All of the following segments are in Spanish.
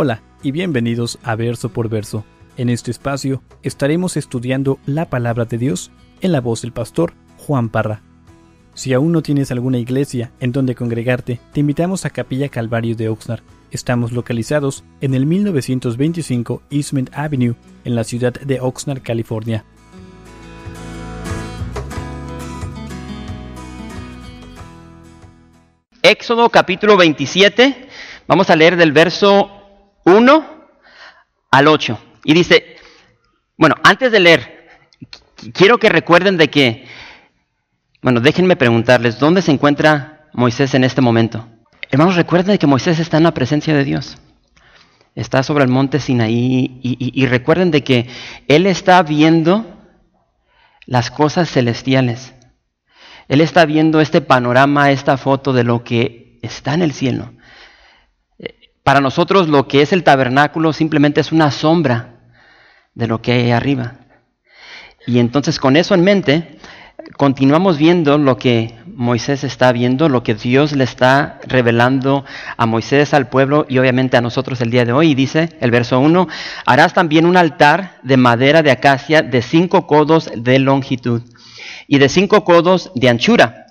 Hola y bienvenidos a Verso por Verso. En este espacio estaremos estudiando la palabra de Dios en la voz del pastor Juan Parra. Si aún no tienes alguna iglesia en donde congregarte, te invitamos a Capilla Calvario de Oxnard. Estamos localizados en el 1925 Eastman Avenue, en la ciudad de Oxnard, California. Éxodo capítulo 27, vamos a leer del verso 1 al 8. Y dice, bueno, antes de leer, quiero que recuerden de que, bueno, déjenme preguntarles, ¿dónde se encuentra Moisés en este momento? Hermanos, recuerden de que Moisés está en la presencia de Dios. Está sobre el monte Sinaí y, y recuerden de que él está viendo las cosas celestiales. Él está viendo este panorama, esta foto de lo que está en el cielo. Para nosotros lo que es el tabernáculo simplemente es una sombra de lo que hay arriba. Y entonces con eso en mente, continuamos viendo lo que Moisés está viendo, lo que Dios le está revelando a Moisés, al pueblo y obviamente a nosotros el día de hoy. Y dice el verso 1, harás también un altar de madera de acacia de cinco codos de longitud y de cinco codos de anchura.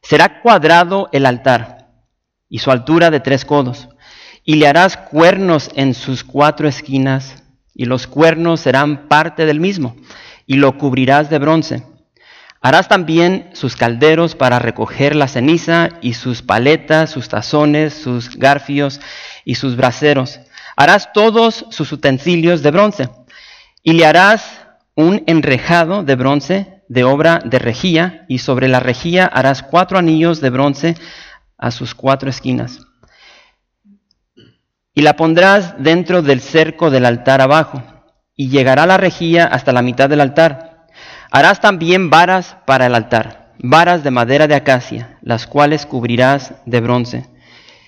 Será cuadrado el altar y su altura de tres codos y le harás cuernos en sus cuatro esquinas, y los cuernos serán parte del mismo, y lo cubrirás de bronce. Harás también sus calderos para recoger la ceniza, y sus paletas, sus tazones, sus garfios y sus braseros. Harás todos sus utensilios de bronce, y le harás un enrejado de bronce de obra de rejilla, y sobre la rejilla harás cuatro anillos de bronce a sus cuatro esquinas y la pondrás dentro del cerco del altar abajo, y llegará la rejilla hasta la mitad del altar. Harás también varas para el altar, varas de madera de acacia, las cuales cubrirás de bronce.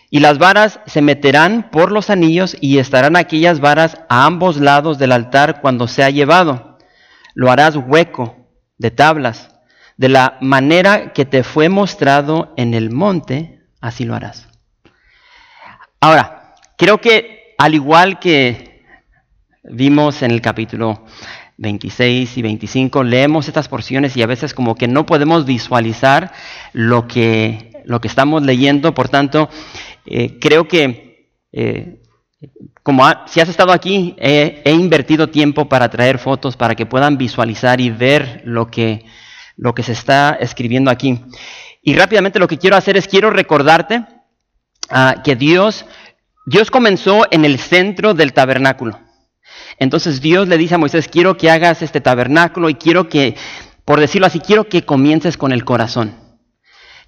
Y las varas se meterán por los anillos y estarán aquellas varas a ambos lados del altar cuando sea llevado. Lo harás hueco de tablas, de la manera que te fue mostrado en el monte, así lo harás. Ahora, Creo que al igual que vimos en el capítulo 26 y 25, leemos estas porciones y a veces como que no podemos visualizar lo que, lo que estamos leyendo. Por tanto, eh, creo que eh, como si has estado aquí, he invertido tiempo para traer fotos para que puedan visualizar y ver lo que, lo que se está escribiendo aquí. Y rápidamente lo que quiero hacer es quiero recordarte ah, que Dios Dios comenzó en el centro del tabernáculo. Entonces Dios le dice a Moisés, quiero que hagas este tabernáculo y quiero que, por decirlo así, quiero que comiences con el corazón.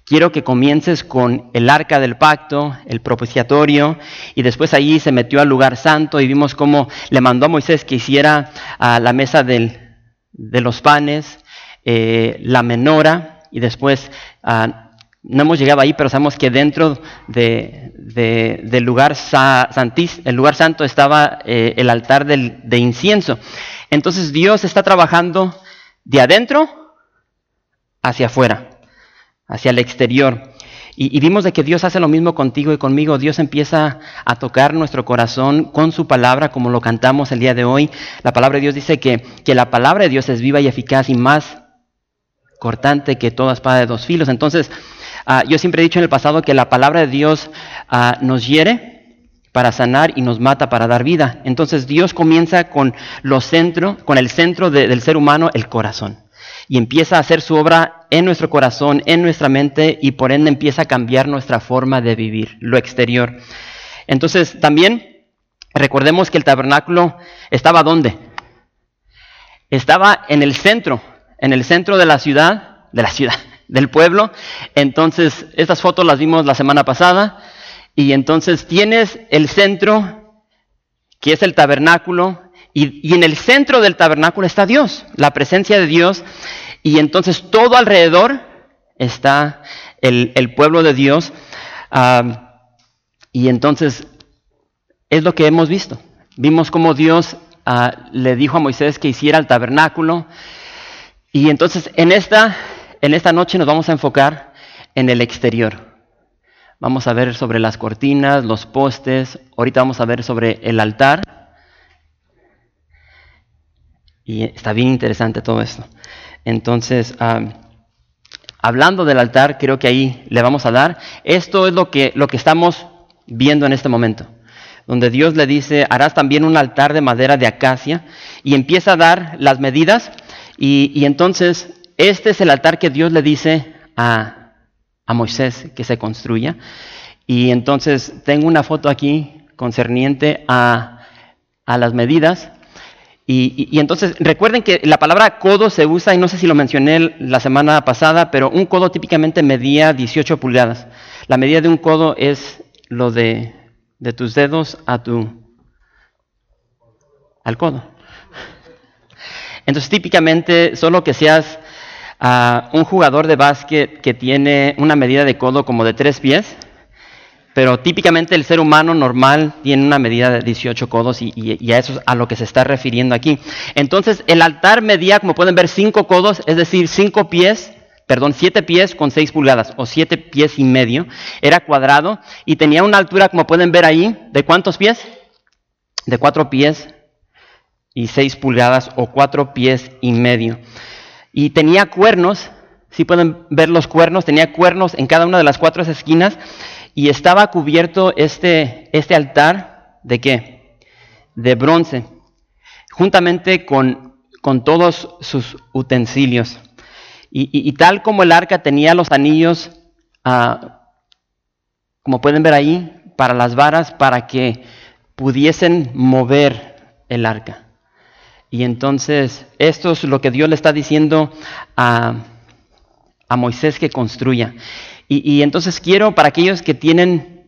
Quiero que comiences con el arca del pacto, el propiciatorio, y después allí se metió al lugar santo y vimos cómo le mandó a Moisés que hiciera a la mesa de los panes, eh, la menora, y después no hemos llegado ahí, pero sabemos que dentro del lugar santís, el lugar santo estaba eh, el altar de incienso. Entonces Dios está trabajando de adentro hacia afuera, hacia el exterior. Y, vimos de que Dios hace lo mismo contigo y conmigo. Dios empieza a tocar nuestro corazón con su palabra, como lo cantamos el día de hoy. La palabra de Dios dice que, que la palabra de Dios es viva y eficaz y más cortante que toda espada de dos filos. Entonces, Ah, yo siempre he dicho en el pasado que la palabra de Dios ah, nos hiere para sanar y nos mata para dar vida. Entonces Dios comienza con, los centro, con el centro del ser humano, el corazón. Y empieza a hacer su obra en nuestro corazón, en nuestra mente, y por ende empieza a cambiar nuestra forma de vivir, lo exterior. Entonces también recordemos que el tabernáculo estaba ¿dónde? Estaba en el centro, en el centro de la ciudad, de la ciudad, del pueblo. Entonces, estas fotos las vimos la semana pasada. Y entonces tienes el centro, que es el tabernáculo, y, en el centro del tabernáculo está Dios, la presencia de Dios. Y entonces todo alrededor está el, pueblo de Dios. y entonces es lo que hemos visto. Vimos cómo Dios ah, le dijo a Moisés que hiciera el tabernáculo. Y entonces en esta en esta noche nos vamos a enfocar en el exterior. vamos a ver sobre las cortinas, los postes, ahorita vamos a ver sobre el altar. Y está bien interesante todo esto. Entonces, ah, hablando del altar, creo que ahí le vamos a dar. Esto es lo que, lo que estamos viendo en este momento, donde Dios le dice, harás también un altar de madera de acacia, y empieza a dar las medidas, y, entonces este es el altar que Dios le dice a, a Moisés que se construya. Y entonces tengo una foto aquí concerniente a, a las medidas. Y, entonces, recuerden que la palabra codo se usa, y no sé si lo mencioné la semana pasada, pero un codo típicamente medía 18 pulgadas. La medida de un codo es lo de, de tus dedos a tu, al codo. Entonces, típicamente, solo que seas ah, un jugador de básquet que tiene una medida de codo como de 3 pies, pero típicamente el ser humano normal tiene una medida de 18 codos y, a eso es a lo que se está refiriendo aquí. Entonces el altar medía, como pueden ver, 5 codos, es decir, 5 pies, perdón, 7 pies con 6 pulgadas o 7 pies y medio. Era cuadrado y tenía una altura, como pueden ver ahí, ¿de cuántos pies? De 4 pies y 6 pulgadas o 4 pies y medio. Y tenía cuernos, si pueden ver los cuernos, tenía cuernos en cada una de las cuatro esquinas y estaba cubierto este, este altar de qué? De bronce, juntamente con, con todos sus utensilios. Y, tal como el arca tenía los anillos, ah, como pueden ver ahí, para las varas, para que pudiesen mover el arca. Y entonces, esto es lo que Dios le está diciendo a, a Moisés que construya. Y, entonces quiero para aquellos que tienen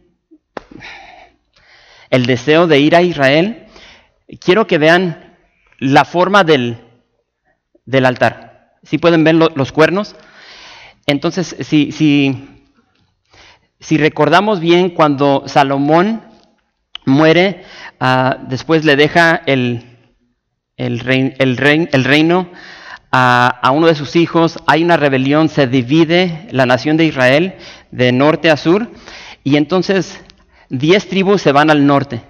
el deseo de ir a Israel, quiero que vean la forma del, del altar. Si pueden ver los cuernos. Entonces, si, si, si, recordamos bien cuando Salomón muere, ah, después le deja el, el, el, el reino a, uno de sus hijos, hay una rebelión, se divide la nación de Israel de norte a sur, y entonces diez tribus se van al norte.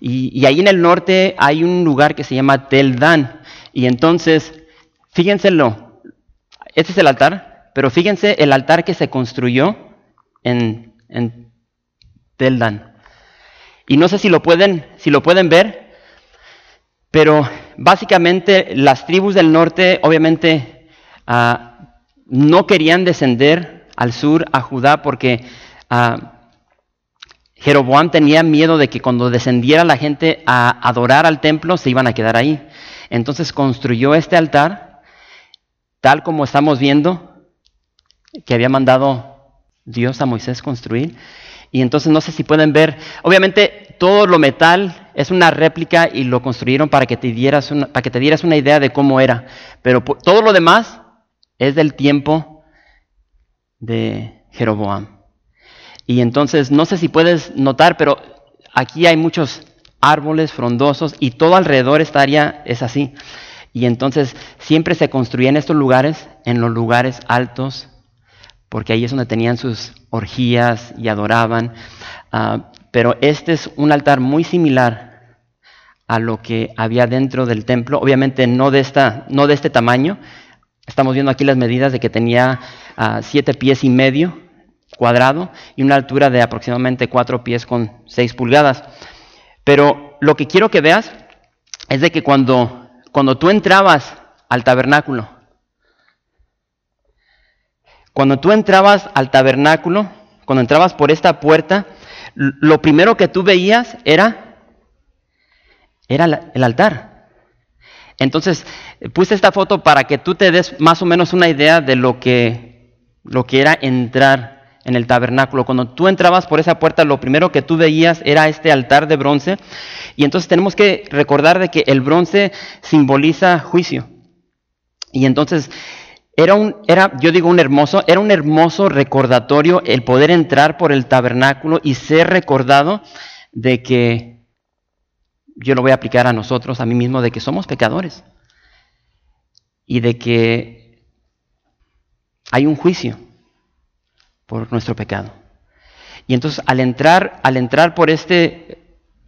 Y, ahí en el norte hay un lugar que se llama Tel Dan. Y entonces, fíjenselo, este es el altar, pero fíjense el altar que se construyó en, en Tel Dan. Y no sé si lo pueden, si lo pueden ver, pero básicamente las tribus del norte obviamente ah, no querían descender al sur a Judá porque uh, Jeroboam tenía miedo de que cuando descendiera la gente a adorar al templo se iban a quedar ahí. Entonces construyó este altar tal como estamos viendo que había mandado Dios a Moisés construir. Y entonces no sé si pueden ver, obviamente todo lo metal es una réplica y lo construyeron para que te dieras una, para que te dieras una idea de cómo era, pero todo lo demás es del tiempo de Jeroboam. Y entonces no sé si puedes notar, pero aquí hay muchos árboles frondosos y todo alrededor esta área es así. Y entonces siempre se construían estos lugares en los lugares altos porque ahí es donde tenían sus orgías y adoraban. Ah, pero este es un altar muy similar a lo que había dentro del templo, obviamente no de, esta, no de este tamaño. Estamos viendo aquí las medidas de que tenía ah, siete pies y medio cuadrado y una altura de aproximadamente cuatro pies con seis pulgadas. Pero lo que quiero que veas es de que cuando, cuando tú entrabas al tabernáculo, cuando tú entrabas al tabernáculo, cuando entrabas por esta puerta, lo primero que tú veías era, era el altar. Entonces, puse esta foto para que tú te des más o menos una idea de lo que, lo que era entrar en el tabernáculo. Cuando tú entrabas por esa puerta, lo primero que tú veías era este altar de bronce. Y entonces tenemos que recordar de que el bronce simboliza juicio. Y entonces era un, era, yo digo un hermoso, era un hermoso recordatorio el poder entrar por el tabernáculo y ser recordado de que yo lo voy a aplicar a nosotros, a mí mismo, de que somos pecadores y de que hay un juicio por nuestro pecado. Y entonces al entrar, al entrar por este,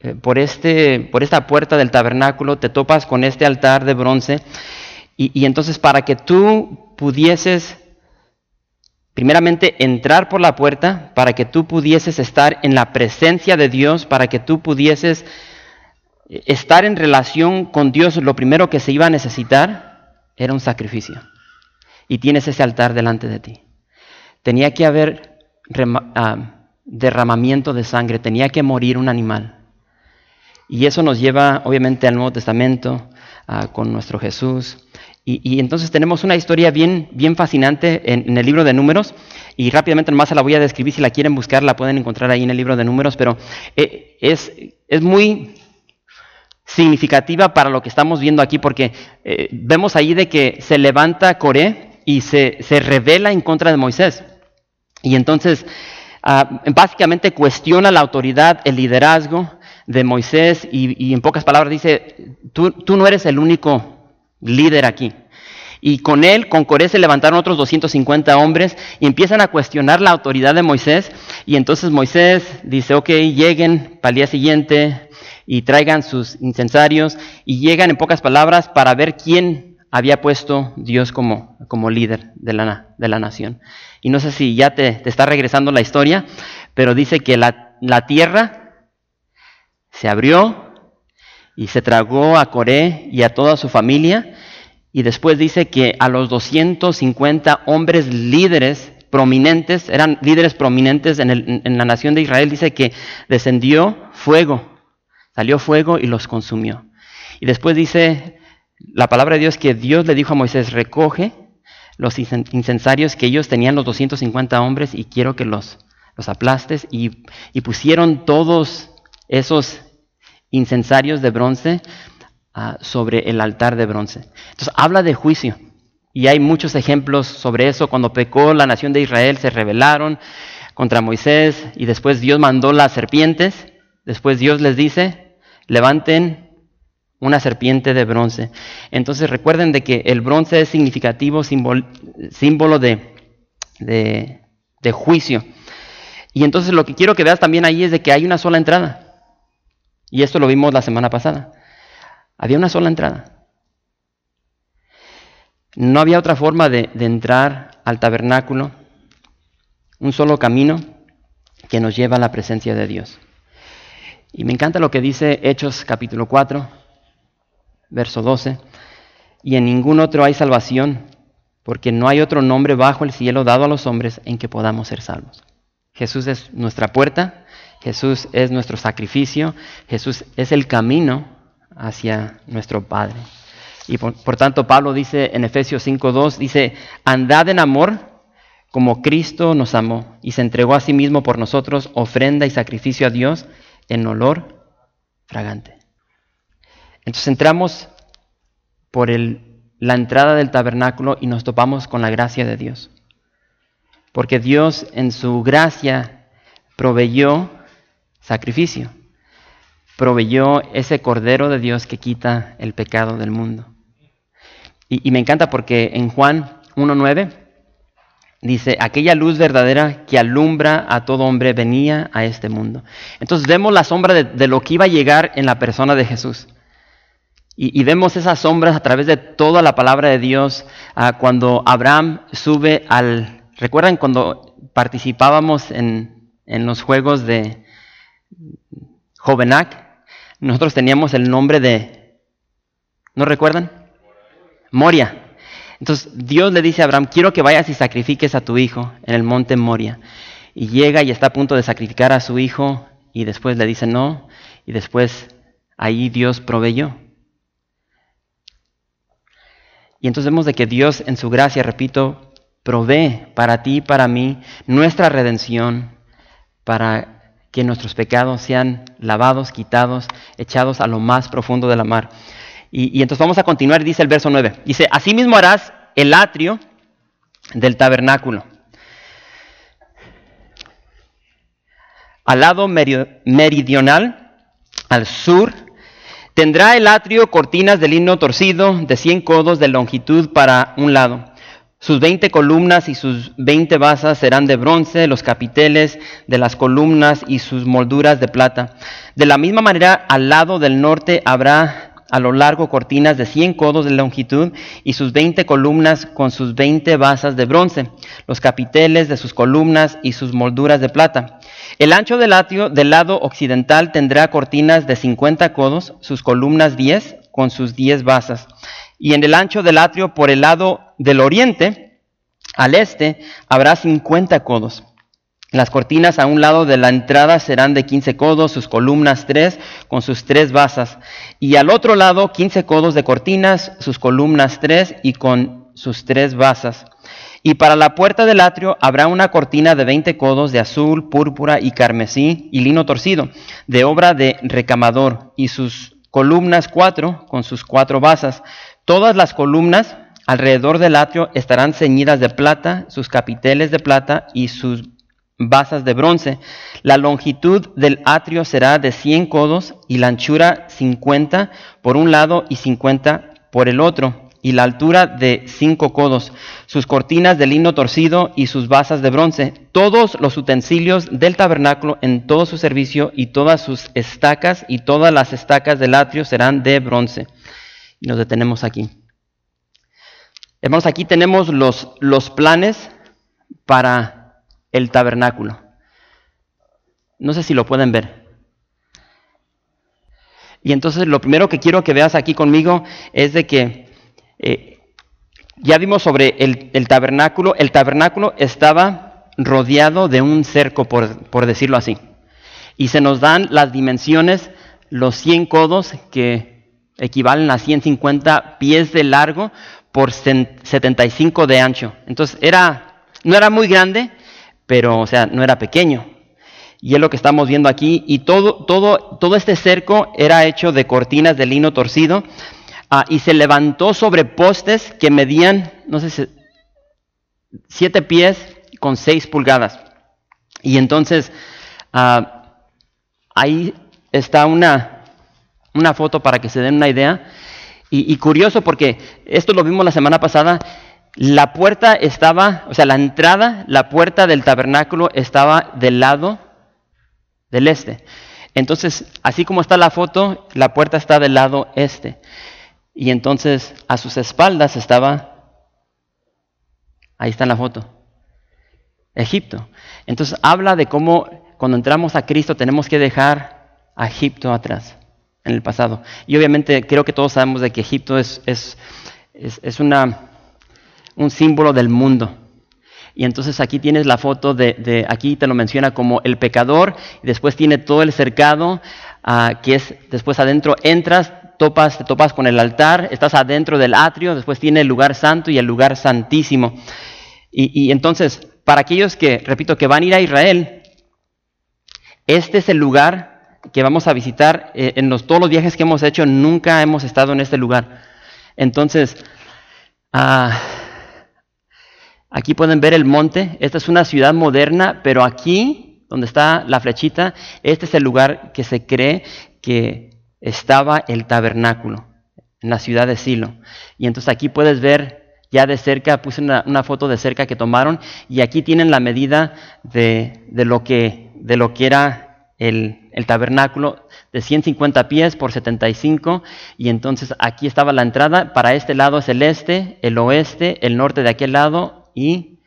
eh, por este, por esta puerta del tabernáculo, te topas con este altar de bronce. Y, y entonces para que tú pudieses primeramente entrar por la puerta, para que tú pudieses estar en la presencia de Dios, para que tú pudieses estar en relación con Dios, lo primero que se iba a necesitar era un sacrificio. Y tienes ese altar delante de ti. Tenía que haber ah, derramamiento de sangre, tenía que morir un animal. Y eso nos lleva obviamente al Nuevo Testamento, ah, con nuestro Jesús. Y, entonces tenemos una historia bien, bien fascinante en, el libro de números. Y rápidamente nomás se la voy a describir, si la quieren buscar la pueden encontrar ahí en el libro de números. Pero eh, es, es muy significativa para lo que estamos viendo aquí, porque eh, vemos ahí de que se levanta Coré y se, se revela en contra de Moisés. Y entonces, ah, básicamente cuestiona la autoridad, el liderazgo de Moisés y, en pocas palabras dice, tú, tú, no eres el único líder aquí. Y con él, con Coré, se levantaron otros 250 hombres y empiezan a cuestionar la autoridad de Moisés. Y entonces Moisés dice, ok, lleguen para el día siguiente, y traigan sus incensarios y llegan en pocas palabras para ver quién había puesto Dios como, como líder de la, de la nación. Y no sé si ya te, está regresando la historia, pero dice que la, la tierra se abrió y se tragó a Coré y a toda su familia. Y después dice que a los 250 hombres líderes prominentes, eran líderes prominentes en, el, en, la nación de Israel, dice que descendió fuego Salió fuego y los consumió. Y después dice la palabra de Dios que Dios le dijo a Moisés, recoge los incensarios que ellos tenían, los 250 hombres, y quiero que los, los aplastes. Y, pusieron todos esos incensarios de bronce ah, sobre el altar de bronce. Entonces habla de juicio. Y hay muchos ejemplos sobre eso. Cuando pecó la nación de Israel, se rebelaron contra Moisés y después Dios mandó las serpientes. Después Dios les dice, levanten una serpiente de bronce. Entonces recuerden de que el bronce es significativo, símbolo de, de, juicio. Y entonces lo que quiero que veas también ahí es de que hay una sola entrada. Y esto lo vimos la semana pasada. Había una sola entrada. No había otra forma de, de entrar al tabernáculo. Un solo camino que nos lleva a la presencia de Dios. Y me encanta lo que dice Hechos capítulo 4, verso 12. Y en ningún otro hay salvación, porque no hay otro nombre bajo el cielo dado a los hombres en que podamos ser salvos. Jesús es nuestra puerta, Jesús es nuestro sacrificio, Jesús es el camino hacia nuestro Padre. Y por, por tanto Pablo dice en Efesios 5.2, dice, andad en amor como Cristo nos amó y se entregó a sí mismo por nosotros, ofrenda y sacrificio a Dios en olor fragante. Entonces entramos por la entrada del tabernáculo y nos topamos con la gracia de Dios. Porque Dios en su gracia proveyó sacrificio, proveyó ese cordero de Dios que quita el pecado del mundo. Y, y me encanta porque en Juan 1.9 Dice, aquella luz verdadera que alumbra a todo hombre venía a este mundo. Entonces vemos la sombra de, lo que iba a llegar en la persona de Jesús. Y, vemos esas sombras a través de toda la palabra de Dios. Ah, cuando Abraham sube al... ¿Recuerdan cuando participábamos en, en los juegos de Jovenac? Nosotros teníamos el nombre de... ¿No recuerdan? Moria. Entonces Dios le dice a Abraham, quiero que vayas y sacrifiques a tu hijo en el monte Moria. Y llega y está a punto de sacrificar a su hijo y después le dice no y después ahí Dios proveyó. Y entonces vemos de que Dios en su gracia, repito, provee para ti y para mí nuestra redención, para que nuestros pecados sean lavados, quitados, echados a lo más profundo de la mar. Y, entonces vamos a continuar, dice el verso 9. Dice, asimismo harás el atrio del tabernáculo. Al lado meridional, al sur, tendrá el atrio cortinas de lino torcido de 100 codos de longitud para un lado. Sus veinte columnas y sus veinte basas serán de bronce, los capiteles de las columnas y sus molduras de plata. De la misma manera, al lado del norte habrá a lo largo cortinas de 100 codos de longitud y sus 20 columnas con sus 20 basas de bronce, los capiteles de sus columnas y sus molduras de plata. El ancho del atrio del lado occidental tendrá cortinas de 50 codos, sus columnas 10 con sus 10 basas. Y en el ancho del atrio por el lado del oriente, al este, habrá 50 codos. Las cortinas a un lado de la entrada serán de 15 codos, sus columnas 3 con sus tres basas. Y al otro lado 15 codos de cortinas, sus columnas 3 y con sus tres basas. Y para la puerta del atrio habrá una cortina de 20 codos de azul, púrpura y carmesí y lino torcido, de obra de recamador, y sus columnas 4 con sus cuatro basas. Todas las columnas alrededor del atrio estarán ceñidas de plata, sus capiteles de plata y sus basas de bronce. La longitud del atrio será de 100 codos y la anchura 50 por un lado y 50 por el otro, y la altura de 5 codos, sus cortinas de lino torcido y sus basas de bronce, todos los utensilios del tabernáculo en todo su servicio y todas sus estacas y todas las estacas del atrio serán de bronce. Y nos detenemos aquí. Hermanos, aquí tenemos los, los planes para el tabernáculo. No sé si lo pueden ver. Y entonces lo primero que quiero que veas aquí conmigo es de que eh, ya vimos sobre el, tabernáculo. El tabernáculo estaba rodeado de un cerco, por, por decirlo así. Y se nos dan las dimensiones, los 100 codos que equivalen a 150 pies de largo por 75 de ancho. Entonces era, no era muy grande, pero o sea, no era pequeño. Y es lo que estamos viendo aquí. Y todo, todo, todo este cerco era hecho de cortinas de lino torcido ah, y se levantó sobre postes que medían, no sé, siete pies con seis pulgadas. Y entonces ah, ahí está una, una foto para que se den una idea. y curioso porque esto lo vimos la semana pasada la puerta estaba, o sea, la entrada, la puerta del tabernáculo estaba del lado del este. Entonces, así como está la foto, la puerta está del lado este. Y entonces a sus espaldas estaba, ahí está en la foto, Egipto. Entonces habla de cómo cuando entramos a Cristo tenemos que dejar a Egipto atrás, en el pasado. Y obviamente creo que todos sabemos de que Egipto es, es, es una un símbolo del mundo. Y entonces aquí tienes la foto de, aquí te lo menciona como el pecador, y después tiene todo el cercado, ah, que es después adentro, entras, topas, te topas con el altar, estás adentro del atrio, después tiene el lugar santo y el lugar santísimo. Y, entonces, para aquellos que, repito, que van a ir a Israel, este es el lugar que vamos a visitar. Eh, en los, todos los viajes que hemos hecho, nunca hemos estado en este lugar. Entonces, ah, Aquí pueden ver el monte. Esta es una ciudad moderna, pero aquí, donde está la flechita, este es el lugar que se cree que estaba el tabernáculo, en la ciudad de Silo. Y entonces aquí puedes ver ya de cerca, puse una, foto de cerca que tomaron, y aquí tienen la medida de, lo, que, de lo que era el, el tabernáculo de 150 pies por 75 y entonces aquí estaba la entrada, para este lado es el este, el oeste, el norte de aquel lado y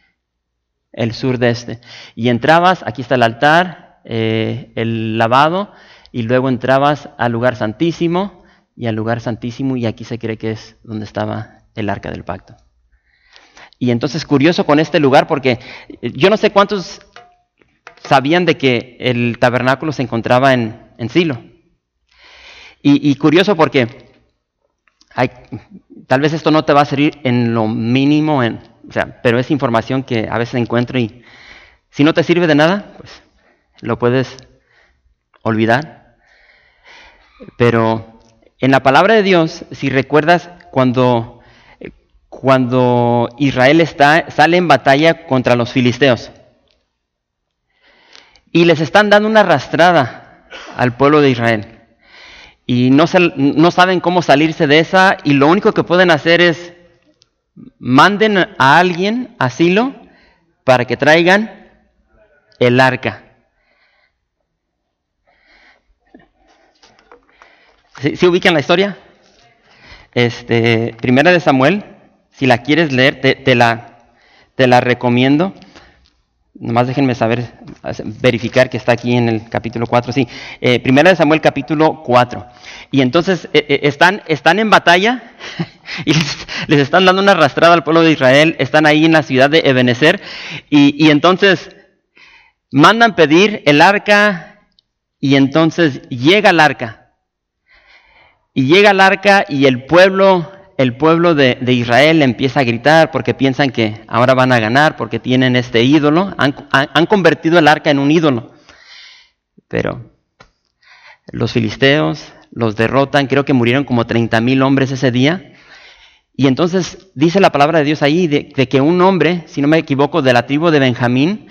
el sur de este. Y entrabas, aquí está el altar, eh, el lavado, y luego entrabas al lugar santísimo y al lugar santísimo, y aquí se cree que es donde estaba el arca del pacto. Y entonces curioso con este lugar, porque yo no sé cuántos sabían de que el tabernáculo se encontraba en, en Silo. Y, curioso porque tal vez esto no te va a servir en lo mínimo en, o sea, pero es información que a veces encuentro y si no te sirve de nada, pues lo puedes olvidar. Pero en la palabra de Dios, si recuerdas cuando, cuando Israel está, sale en batalla contra los filisteos y les están dando una arrastrada al pueblo de Israel y no, no saben cómo salirse de esa y lo único que pueden hacer es manden a alguien, asilo, para que traigan el arca. ¿Sí, ubican la historia? Este, primera de Samuel, si la quieres leer, te, la, te la recomiendo. Nomás déjenme saber, verificar que está aquí en el capítulo 4. Sí, eh, primera de Samuel capítulo 4. Y entonces eh, eh, están, están en batalla y les, están dando una arrastrada al pueblo de Israel. Están ahí en la ciudad de Ebenezer. Y, y entonces mandan pedir el arca y entonces llega el arca. Y llega el arca y el pueblo el pueblo de, Israel empieza a gritar porque piensan que ahora van a ganar, porque tienen este ídolo. Han, convertido el arca en un ídolo. Pero los filisteos los derrotan, creo que murieron como 30 mil hombres ese día. Y entonces dice la palabra de Dios ahí de, que un hombre, si no me equivoco, de la tribu de Benjamín,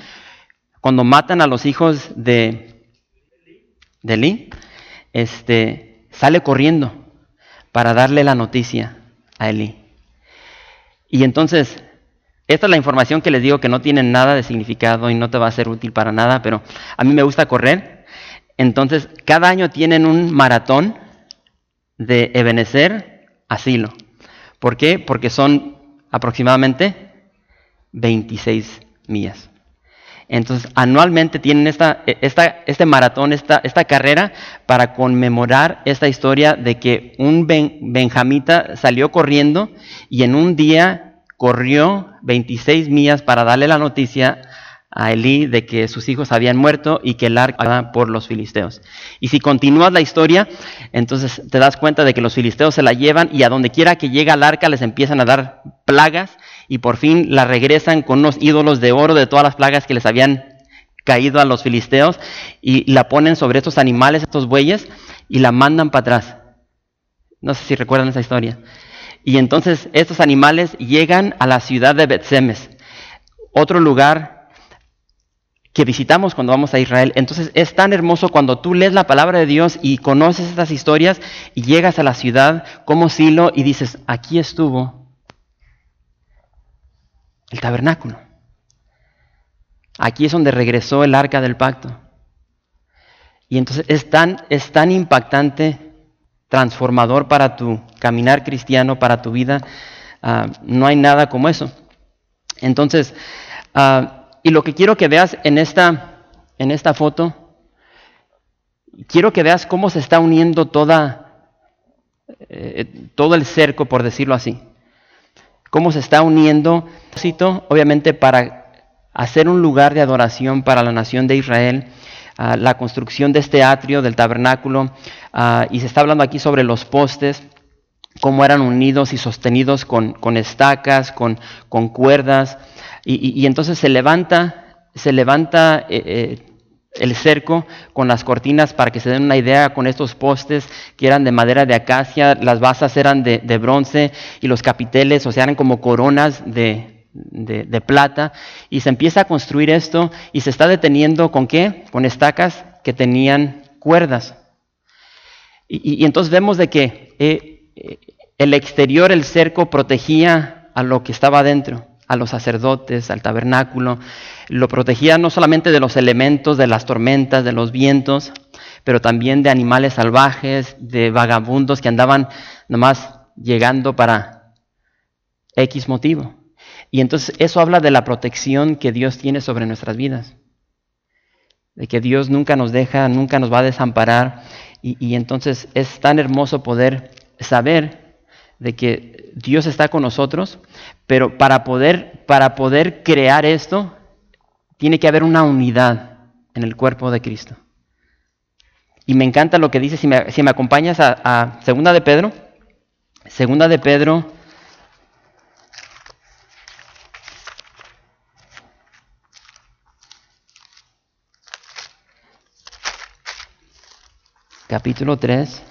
cuando matan a los hijos de, de Eli, este, sale corriendo para darle la noticia Y entonces, esta es la información que les digo que no tiene nada de significado y no te va a ser útil para nada, pero a mí me gusta correr. Entonces, cada año tienen un maratón de Ebenezer asilo. ¿Por qué? Porque son aproximadamente 26 millas. Entonces, anualmente tienen esta, este maratón, esta, esta, carrera, para conmemorar esta historia de que un benjamita salió corriendo y en un día corrió 26 millas para darle la noticia a Elí de que sus hijos habían muerto y que el arca por los filisteos. Y si continúas la historia, entonces te das cuenta de que los filisteos se la llevan y a donde quiera que llega el arca les empiezan a dar plagas y por fin la regresan con unos ídolos de oro de todas las plagas que les habían caído a los filisteos y la ponen sobre estos animales, estos bueyes, y la mandan para atrás. No sé si recuerdan esa historia. Y entonces estos animales llegan a la ciudad de Betsemes, otro lugar que visitamos cuando vamos a Israel. Entonces es tan hermoso cuando tú lees la palabra de Dios y conoces estas historias y llegas a la ciudad como Silo y dices, aquí estuvo el tabernáculo. Aquí es donde regresó el arca del pacto. Y entonces es tan, es tan impactante, transformador para tu caminar cristiano, para tu vida. Ah, no hay nada como eso. Entonces, ah, y lo que quiero que veas en esta, en esta foto, quiero que veas cómo se está uniendo toda, eh, todo el cerco, por decirlo así cómo se está uniendo, obviamente para hacer un lugar de adoración para la nación de Israel, ah, la construcción de este atrio del tabernáculo, ah, y se está hablando aquí sobre los postes, cómo eran unidos y sostenidos con, estacas, con, cuerdas, y, entonces se levanta, se levanta eh, eh, el cerco con las cortinas para que se den una idea con estos postes que eran de madera de acacia, las basas eran de, bronce y los capiteles, o sea, eran como coronas de, de, plata. Y se empieza a construir esto y se está deteniendo con qué? Con estacas que tenían cuerdas. Y, entonces vemos de que eh, eh, el exterior, el cerco, protegía a lo que estaba adentro a los sacerdotes, al tabernáculo, lo protegía no solamente de los elementos, de las tormentas, de los vientos, pero también de animales salvajes, de vagabundos que andaban nomás llegando para X motivo. Y entonces eso habla de la protección que Dios tiene sobre nuestras vidas. De que Dios nunca nos deja, nunca nos va a desamparar. Y, y entonces es tan hermoso poder saber de que Dios está con nosotros, pero para poder, para poder crear esto, tiene que haber una unidad en el cuerpo de Cristo. Y me encanta lo que dice, si me, si me acompañas a, Segunda de Pedro, Segunda de Pedro, capítulo 3.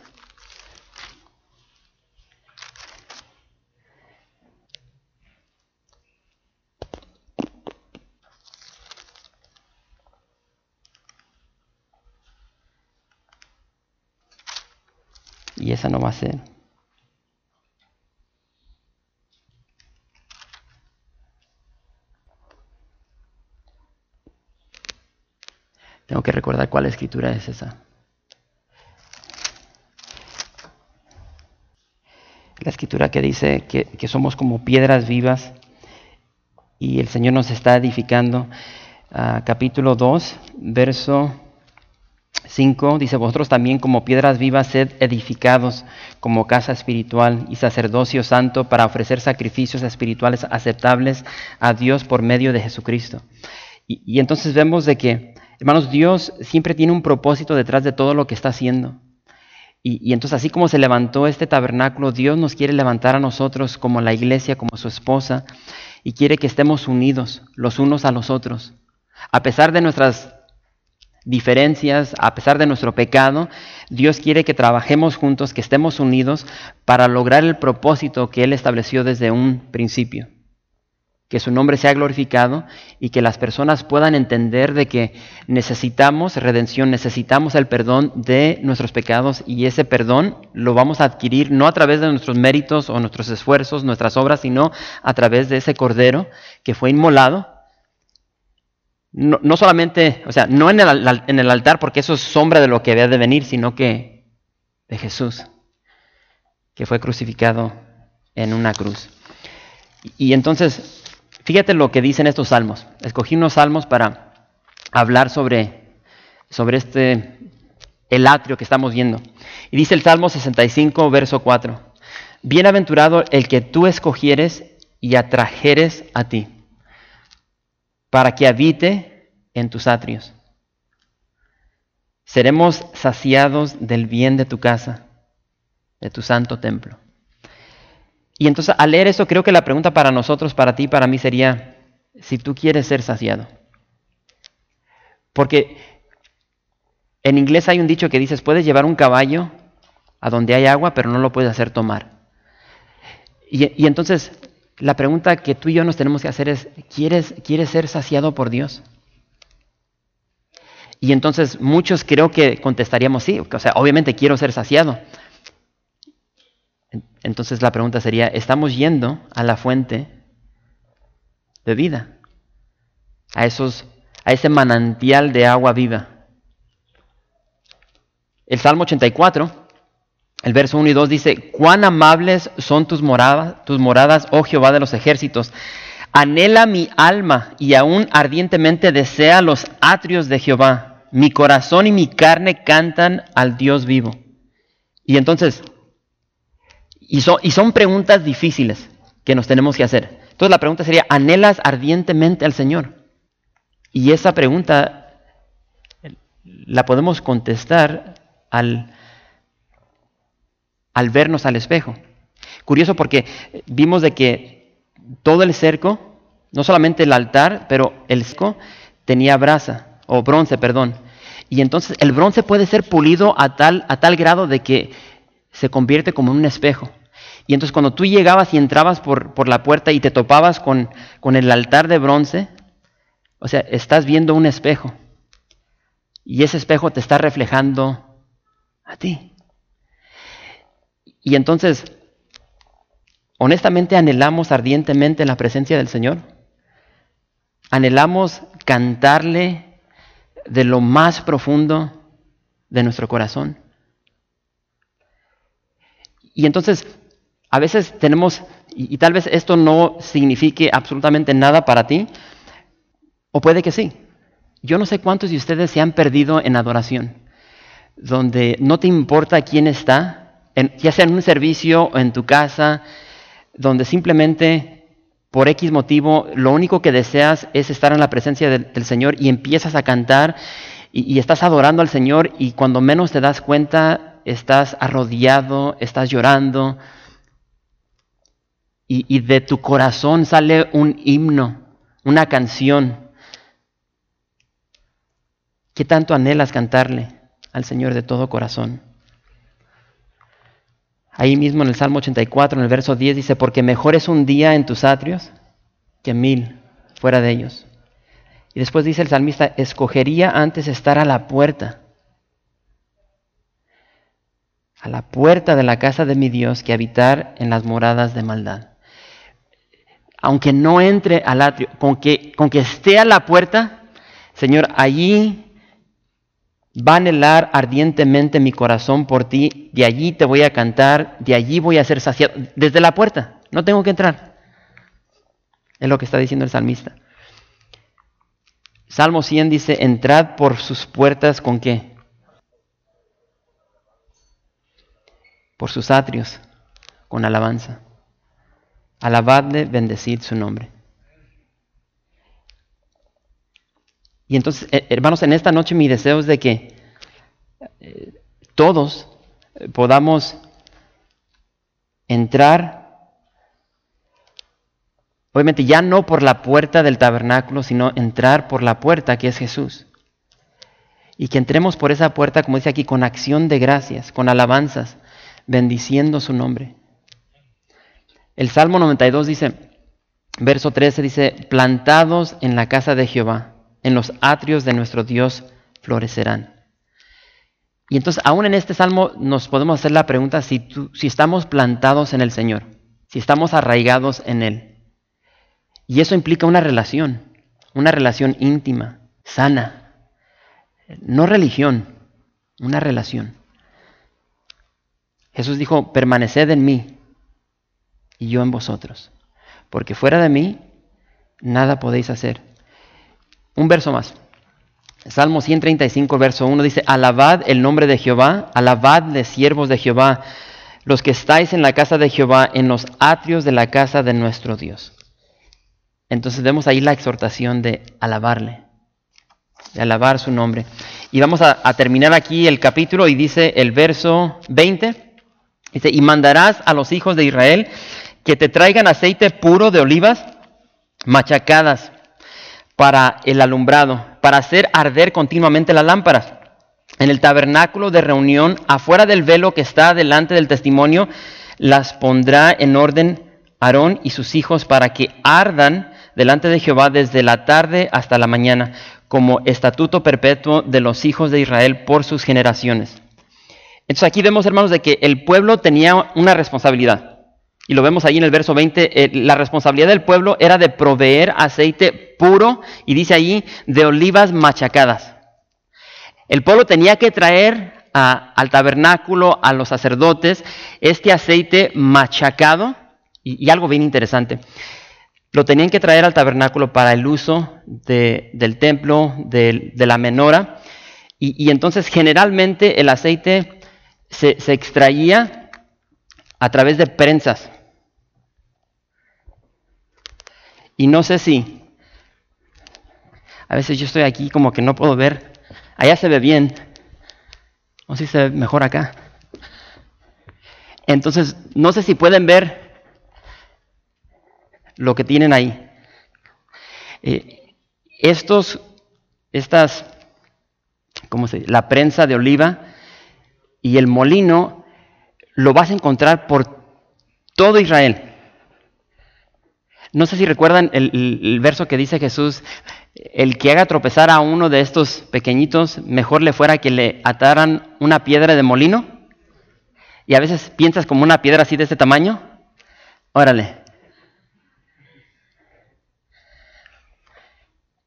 hacer tengo que recordar cuál escritura es esa la escritura que dice que, somos como piedras vivas y el Señor nos está edificando. Ah, capítulo 2, verso 5, dice, vosotros también como piedras vivas sed edificados como casa espiritual y sacerdocio santo para ofrecer sacrificios espirituales aceptables a Dios por medio de Jesucristo. Y, y entonces vemos de que, hermanos, Dios siempre tiene un propósito detrás de todo lo que está haciendo. Y, entonces así como se levantó este tabernáculo, Dios nos quiere levantar a nosotros como la iglesia, como su esposa, y quiere que estemos unidos los unos a los otros. A pesar de nuestras diferencias, a pesar de nuestro pecado, Dios quiere que trabajemos juntos, que estemos unidos para lograr el propósito que Él estableció desde un principio que su nombre sea glorificado y que las personas puedan entender de que necesitamos redención, necesitamos el perdón de nuestros pecados y ese perdón lo vamos a adquirir no a través de nuestros méritos o nuestros esfuerzos, nuestras obras, sino a través de ese cordero que fue inmolado. No, solamente, o sea, no en el, en el altar porque eso es sombra de lo que había de venir, sino que de Jesús, que fue crucificado en una cruz. Y entonces Fíjate lo que dicen estos salmos. Escogí unos salmos para hablar sobre, sobre este, el atrio que estamos viendo. Y dice el Salmo 65, verso 4. Bienaventurado el que tú escogieres y atrajeres a ti, para que habite en tus atrios. Seremos saciados del bien de tu casa, de tu santo templo. Y entonces al leer eso creo que la pregunta para nosotros, para ti, para mí sería, si tú quieres ser saciado. Porque en inglés hay un dicho que dices, puedes llevar un caballo a donde hay agua, pero no lo puedes hacer tomar. Y, entonces la pregunta que tú y yo nos tenemos que hacer es, ¿quieres, ¿quieres ser saciado por Dios? Y entonces muchos creo que contestaríamos sí, o sea, obviamente quiero ser saciado. Entonces la pregunta sería, ¿estamos yendo a la fuente de vida? A, esos, a ese manantial de agua viva. El Salmo 84, el verso 1 y 2 dice, cuán amables son tus moradas, tus moradas, oh Jehová de los ejércitos. Anhela mi alma y aún ardientemente desea los atrios de Jehová. Mi corazón y mi carne cantan al Dios vivo. Y entonces, y son, preguntas difíciles que nos tenemos que hacer. Entonces la pregunta sería, ¿anhelas ardientemente al Señor? Y esa pregunta la podemos contestar al, al vernos al espejo. Curioso porque vimos de que todo el cerco, no solamente el altar, pero el cerco tenía brasa, o bronce, perdón. Y entonces el bronce puede ser pulido a tal, a tal grado de que se convierte como un espejo. Y entonces cuando tú llegabas y entrabas por, por la puerta y te topabas con, con el altar de bronce, o sea, estás viendo un espejo. Y ese espejo te está reflejando a ti. Y entonces, honestamente anhelamos ardientemente la presencia del Señor. Anhelamos cantarle de lo más profundo de nuestro corazón. Y entonces a veces tenemos, y, tal vez esto no signifique absolutamente nada para ti, o puede que sí. Yo no sé cuántos de ustedes se han perdido en adoración, donde no te importa quién está, ya sea en un servicio o en tu casa, donde simplemente por X motivo lo único que deseas es estar en la presencia del, Señor y empiezas a cantar y, y, estás adorando al Señor y cuando menos te das cuenta estás arrodillado, estás llorando, y, de tu corazón sale un himno, una canción. ¿Qué tanto anhelas cantarle al Señor de todo corazón? Ahí mismo en el Salmo 84, en el verso 10 dice, porque mejor es un día en tus atrios que mil fuera de ellos. Y después dice el salmista, escogería antes estar a la puerta, a la puerta de la casa de mi Dios, que habitar en las moradas de maldad aunque no entre al atrio, con que, con que esté a la puerta, Señor, allí Va a anhelar ardientemente mi corazón por ti, de allí te voy a cantar, de allí voy a ser saciado, desde la puerta, no tengo que entrar. Es lo que está diciendo el salmista. Salmo 100 dice, entrad por sus puertas con qué? Por sus atrios, con alabanza. Alabadle, bendecid su nombre. Y entonces, eh, hermanos, en esta noche mi deseo es de que eh, todos podamos entrar, obviamente ya no por la puerta del tabernáculo, sino entrar por la puerta que es Jesús. Y que entremos por esa puerta, como dice aquí, con acción de gracias, con alabanzas, bendiciendo su nombre. El Salmo 92 dice, verso 13 dice, plantados en la casa de Jehová en los atrios de nuestro Dios florecerán. Y entonces, aún en este salmo nos podemos hacer la pregunta si, si estamos plantados en el Señor, si estamos arraigados en Él. Y eso implica una relación, una relación íntima, sana, no religión, una relación. Jesús dijo, permaneced en mí y yo en vosotros, porque fuera de mí nada podéis hacer. Un verso más. Salmo 135, verso 1 dice, alabad el nombre de Jehová, alabadle siervos de Jehová, los que estáis en la casa de Jehová, en los atrios de la casa de nuestro Dios. Entonces vemos ahí la exhortación de alabarle, de alabar su nombre. Y vamos a, a terminar aquí el capítulo y dice el verso 20, dice, y mandarás a los hijos de Israel que te traigan aceite puro de olivas machacadas para el alumbrado, para hacer arder continuamente las lámparas. En el tabernáculo de reunión, afuera del velo que está delante del testimonio, las pondrá en orden Aarón y sus hijos para que ardan delante de Jehová desde la tarde hasta la mañana, como estatuto perpetuo de los hijos de Israel por sus generaciones. Entonces aquí vemos, hermanos, de que el pueblo tenía una responsabilidad y lo vemos ahí en el verso 20, eh, la responsabilidad del pueblo era de proveer aceite puro, y dice ahí, de olivas machacadas. El pueblo tenía que traer al tabernáculo, a los sacerdotes, este aceite machacado, y, algo bien interesante. Lo tenían que traer al tabernáculo para el uso del templo, de, la menora, y, entonces generalmente el aceite se extraía a través de prensas. Y no sé si, a veces yo estoy aquí como que no puedo ver, allá se ve bien, o si se ve mejor acá. Entonces, no sé si pueden ver lo que tienen ahí. Eh, estos, estas, ¿cómo se dice? La prensa de oliva y el molino lo vas a encontrar por todo Israel. No sé si recuerdan el, verso que dice Jesús, el que haga tropezar a uno de estos pequeñitos, mejor le fuera que le ataran una piedra de molino. Y a veces piensas como una piedra así de este tamaño. Órale.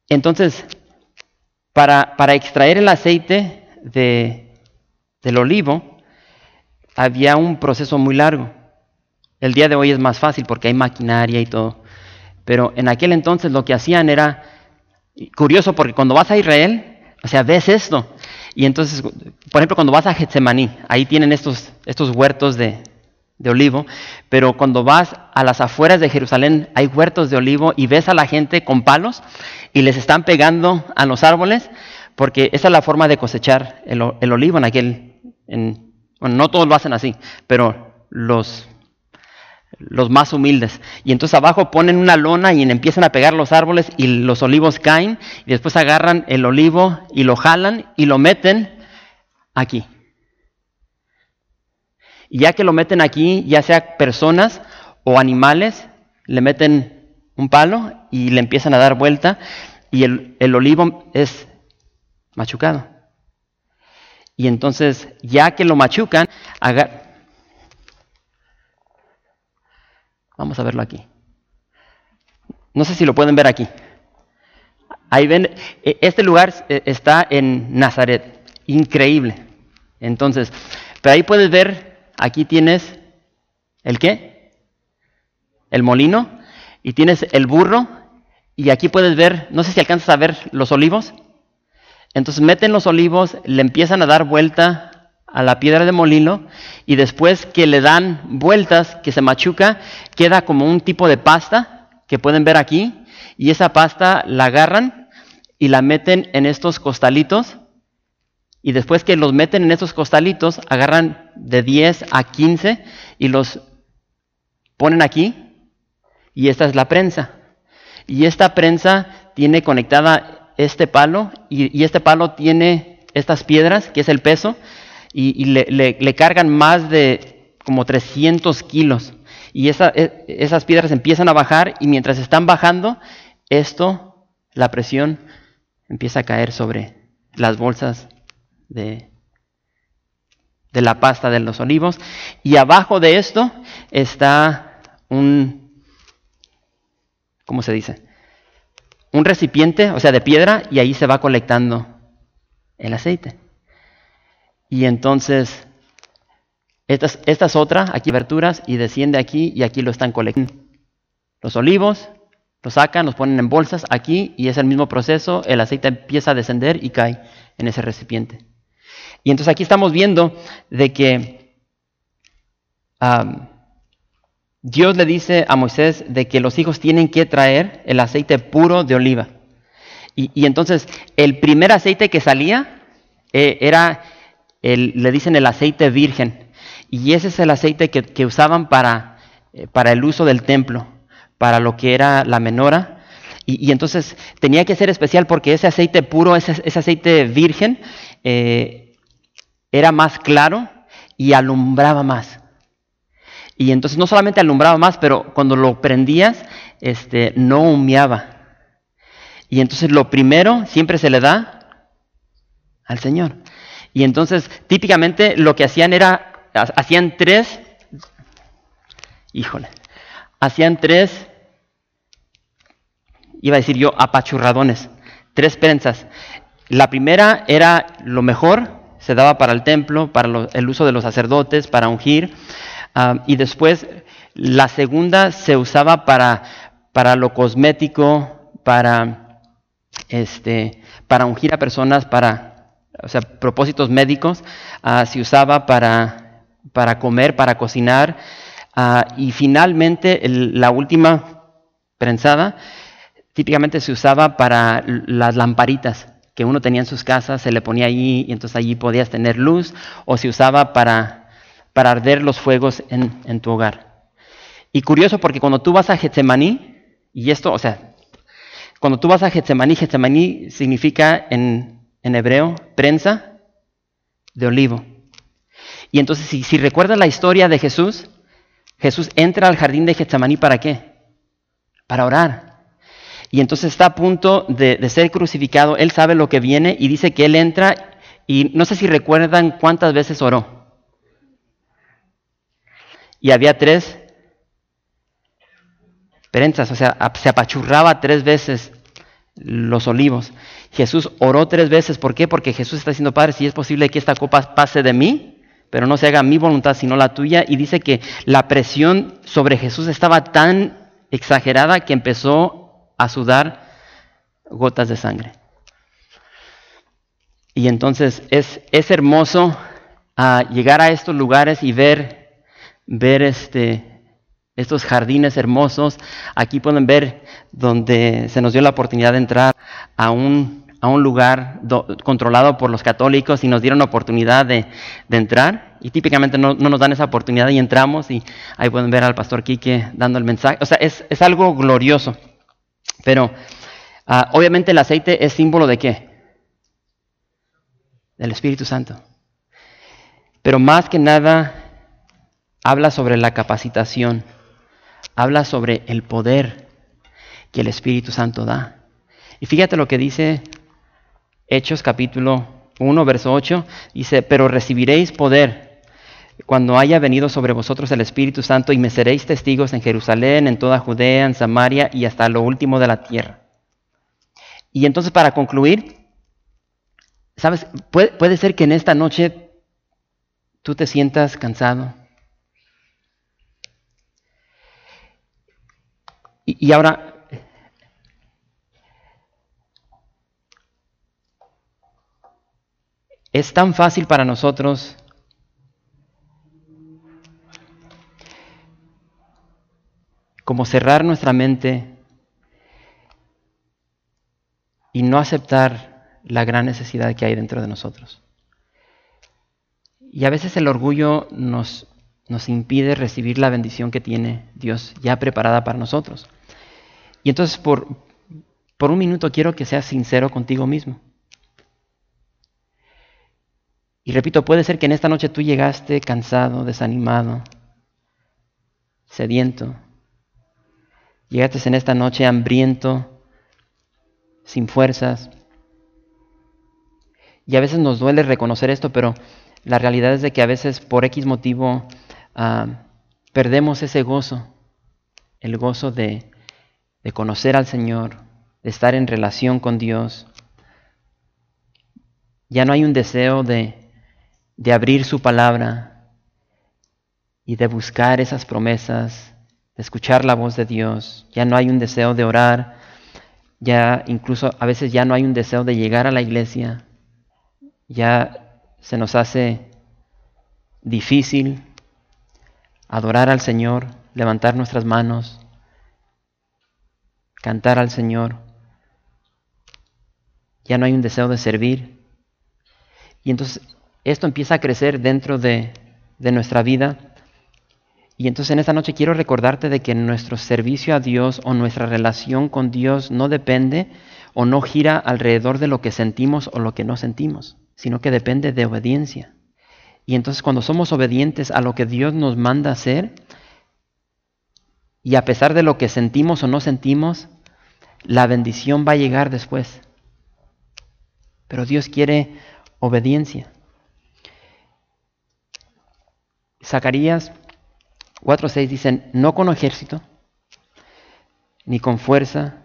Entonces, para, para extraer el aceite de, del olivo, había un proceso muy largo. El día de hoy es más fácil porque hay maquinaria y todo. Pero en aquel entonces lo que hacían era curioso porque cuando vas a Israel, o sea, ves esto. Y entonces, por ejemplo, cuando vas a Getsemaní, ahí tienen estos, estos huertos de, de olivo, pero cuando vas a las afueras de Jerusalén hay huertos de olivo y ves a la gente con palos y les están pegando a los árboles, porque esa es la forma de cosechar el, el olivo en aquel... bueno, no todos lo hacen así, pero los los más humildes. Y entonces abajo ponen una lona y empiezan a pegar los árboles y los olivos caen y después agarran el olivo y lo jalan y lo meten aquí. Y ya que lo meten aquí, ya sea personas o animales, le meten un palo y le empiezan a dar vuelta y el, el olivo es machucado. Y entonces, ya que lo machucan, agarran Vamos a verlo aquí. No sé si lo pueden ver aquí. Ahí ven, e, este lugar e, está en Nazaret. increíble. Entonces, pero ahí puedes ver, aquí tienes el qué? El molino, y tienes el burro, y aquí puedes ver, no sé si alcanzas a ver los olivos. Entonces meten los olivos, le empiezan a dar vuelta a la piedra de molino y después que le dan vueltas, que se machuca, queda como un tipo de pasta que pueden ver aquí y esa pasta la agarran y la meten en estos costalitos y después que los meten en estos costalitos agarran de 10 a 15 y los ponen aquí y esta es la prensa. Y esta prensa tiene conectada este palo y, este palo tiene estas piedras, que es el peso, y, le, cargan más de como 300 kilos. Y e, esas piedras empiezan a bajar y mientras están bajando, esto, la presión, empieza a caer sobre las bolsas de, de la pasta de los olivos. Y abajo de esto está un ¿cómo se dice? Un recipiente, o sea, de piedra, y ahí se va colectando el aceite. Y entonces, esta es, otra, aquí aberturas, y desciende aquí, y aquí lo están colectando. Los olivos, los sacan, los ponen en bolsas aquí, y es el mismo proceso, el aceite empieza a descender y cae en ese recipiente. Y entonces aquí estamos viendo de que Dios le dice a Moisés de que los hijos tienen que traer el aceite puro de oliva. Y, entonces el primer aceite que salía eh, era, el, le dicen el aceite virgen. Y ese es el aceite que, usaban para, eh, para el uso del templo, para lo que era la menora. Y, entonces tenía que ser especial porque ese aceite puro, ese, aceite virgen, eh, era más claro y alumbraba más. Y entonces no solamente alumbraba más, pero cuando lo prendías, este, no humeaba. Y entonces lo primero siempre se le da al Señor. Y entonces típicamente lo que hacían era, hacían tres, híjole, hacían tres, iba a decir yo, apachurradones, tres prensas. La primera era lo mejor, se daba para el templo, para el uso de los sacerdotes, para ungir y después la segunda se usaba para, para lo cosmético, para, este, para ungir a personas, para o sea, propósitos médicos, ah, se usaba para, para comer, para cocinar. Ah, y finalmente la última prensada típicamente se usaba para las lamparitas que uno tenía en sus casas, se le ponía allí y entonces allí podías tener luz, o se usaba para para arder los fuegos en, tu hogar. Y curioso porque cuando tú vas a Getsemaní, y esto, o sea, cuando tú vas a Getsemaní, Getsemaní significa en, hebreo prensa de olivo. Y entonces, si, si recuerdas la historia de Jesús, Jesús entra al jardín de Getsemaní para qué? Para orar. Y entonces está a punto de, de, ser crucificado, él sabe lo que viene y dice que él entra y no sé si recuerdan cuántas veces oró y había tres prensas, o sea, se apachurraba tres veces los olivos. Jesús oró tres veces, ¿por qué? Porque Jesús está diciendo, Padre, si es posible que esta copa pase de mí, pero no se haga mi voluntad sino la tuya, y dice que la presión sobre Jesús estaba tan exagerada que empezó a sudar gotas de sangre. Y entonces es, es hermoso ah, llegar a estos lugares y ver ver este, estos jardines hermosos. Aquí pueden ver donde se nos dio la oportunidad de entrar a un, a un lugar controlado por los católicos y nos dieron la oportunidad de, entrar. Y típicamente no, nos dan esa oportunidad y entramos y ahí pueden ver al pastor Quique dando el mensaje. O sea, es, algo glorioso. Pero ah, obviamente el aceite es símbolo de qué? Del Espíritu Santo. Pero más que nada habla sobre la capacitación, habla sobre el poder que el Espíritu Santo da. Y fíjate lo que dice Hechos capítulo 1, verso 8, dice, pero recibiréis poder cuando haya venido sobre vosotros el Espíritu Santo y me seréis testigos en Jerusalén, en toda Judea, en Samaria y hasta lo último de la tierra. Y entonces para concluir, ¿Sabes? Puede, puede ser que en esta noche tú te sientas cansado. Y, ahora Es tan fácil para nosotros como cerrar nuestra mente y no aceptar la gran necesidad que hay dentro de nosotros. Y a veces el orgullo nos, nos impide recibir la bendición que tiene Dios ya preparada para nosotros. Y entonces por, por un minuto quiero que seas sincero contigo mismo. Y repito, puede ser que en esta noche tú llegaste cansado, desanimado, sediento. Llegaste en esta noche hambriento, sin fuerzas. Y a veces nos duele reconocer esto, pero la realidad es de que a veces por X motivo ah, perdemos ese gozo, el gozo de, de conocer al Señor, de estar en relación con Dios. Ya no hay un deseo de, de abrir su palabra y de buscar esas promesas, de escuchar la voz de Dios. Ya no hay un deseo de orar, ya incluso a veces ya no hay un deseo de llegar a la iglesia, ya se nos hace difícil adorar al Señor, levantar nuestras manos, cantar al Señor. Ya no hay un deseo de servir. Y entonces esto empieza a crecer dentro de, nuestra vida. Y entonces en esta noche quiero recordarte de que nuestro servicio a Dios o nuestra relación con Dios no depende o no gira alrededor de lo que sentimos o lo que no sentimos, sino que depende de obediencia. Y entonces cuando somos obedientes a lo que Dios nos manda hacer, y a pesar de lo que sentimos o no sentimos, la bendición va a llegar después. Pero Dios quiere obediencia. Zacarías 4.6 dicen, no con ejército, ni con fuerza,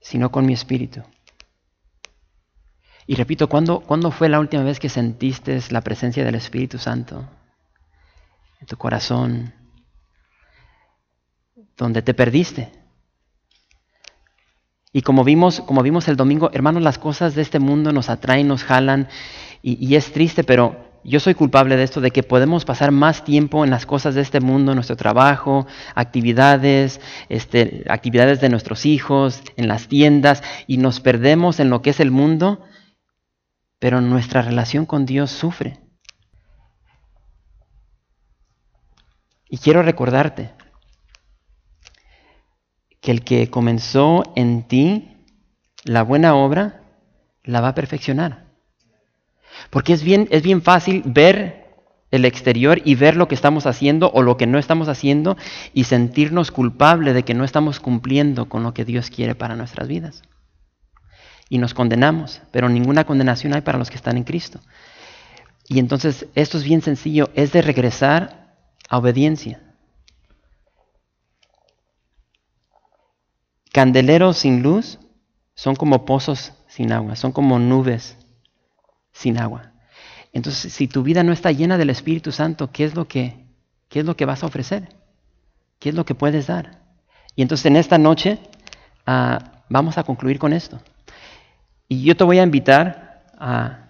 sino con mi espíritu. Y repito, ¿cuándo, ¿cuándo, fue la última vez que sentiste la presencia del Espíritu Santo en tu corazón, donde te perdiste? Y como vimos, como vimos el domingo, hermanos, las cosas de este mundo nos atraen, nos jalan, y, es triste, pero yo soy culpable de esto, de que podemos pasar más tiempo en las cosas de este mundo, nuestro trabajo, actividades, este, actividades de nuestros hijos, en las tiendas, y nos perdemos en lo que es el mundo, pero nuestra relación con Dios sufre. Y quiero recordarte que el que comenzó en ti la buena obra, la va a perfeccionar. Porque es bien, es bien fácil ver el exterior y ver lo que estamos haciendo o lo que no estamos haciendo y sentirnos culpables de que no estamos cumpliendo con lo que Dios quiere para nuestras vidas. Y nos condenamos, pero ninguna condenación hay para los que están en Cristo. Y entonces esto es bien sencillo, es de regresar a obediencia. Candeleros sin luz son como pozos sin agua, son como nubes sin agua. Entonces, si tu vida no está llena del Espíritu Santo, ¿qué es lo que, qué es lo que vas a ofrecer? ¿Qué es lo que puedes dar? Y entonces en esta noche ah, vamos a concluir con esto. Y yo te voy a invitar a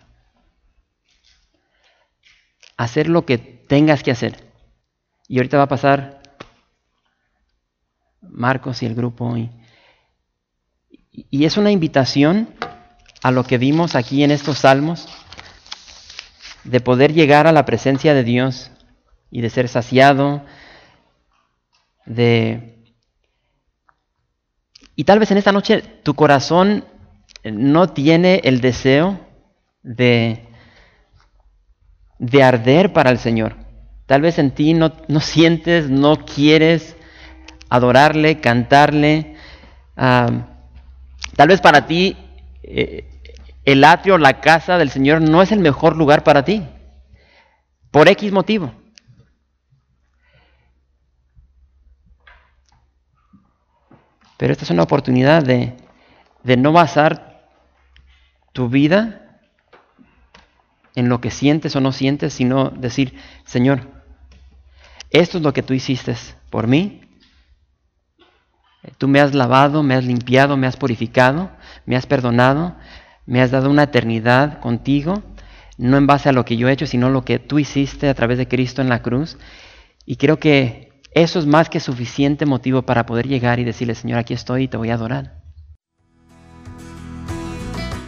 hacer lo que tengas que hacer. Y ahorita va a pasar Marcos y el grupo. Y, y es una invitación a lo que vimos aquí en estos salmos, de poder llegar a la presencia de Dios y de ser saciado, de... Y tal vez en esta noche tu corazón no tiene el deseo de, de arder para el Señor. Tal vez en ti no, no sientes, no quieres adorarle, cantarle. Ah, tal vez para ti eh, el atrio, la casa del Señor no es el mejor lugar para ti, por X motivo. Pero esta es una oportunidad de, no basar tu vida en lo que sientes o no sientes, sino decir, Señor, esto es lo que tú hiciste por mí. Tú me has lavado, me has limpiado, me has purificado, me has perdonado, me has dado una eternidad contigo, no en base a lo que yo he hecho, sino lo que tú hiciste a través de Cristo en la cruz. Y creo que eso es más que suficiente motivo para poder llegar y decirle, Señor, aquí estoy y te voy a adorar.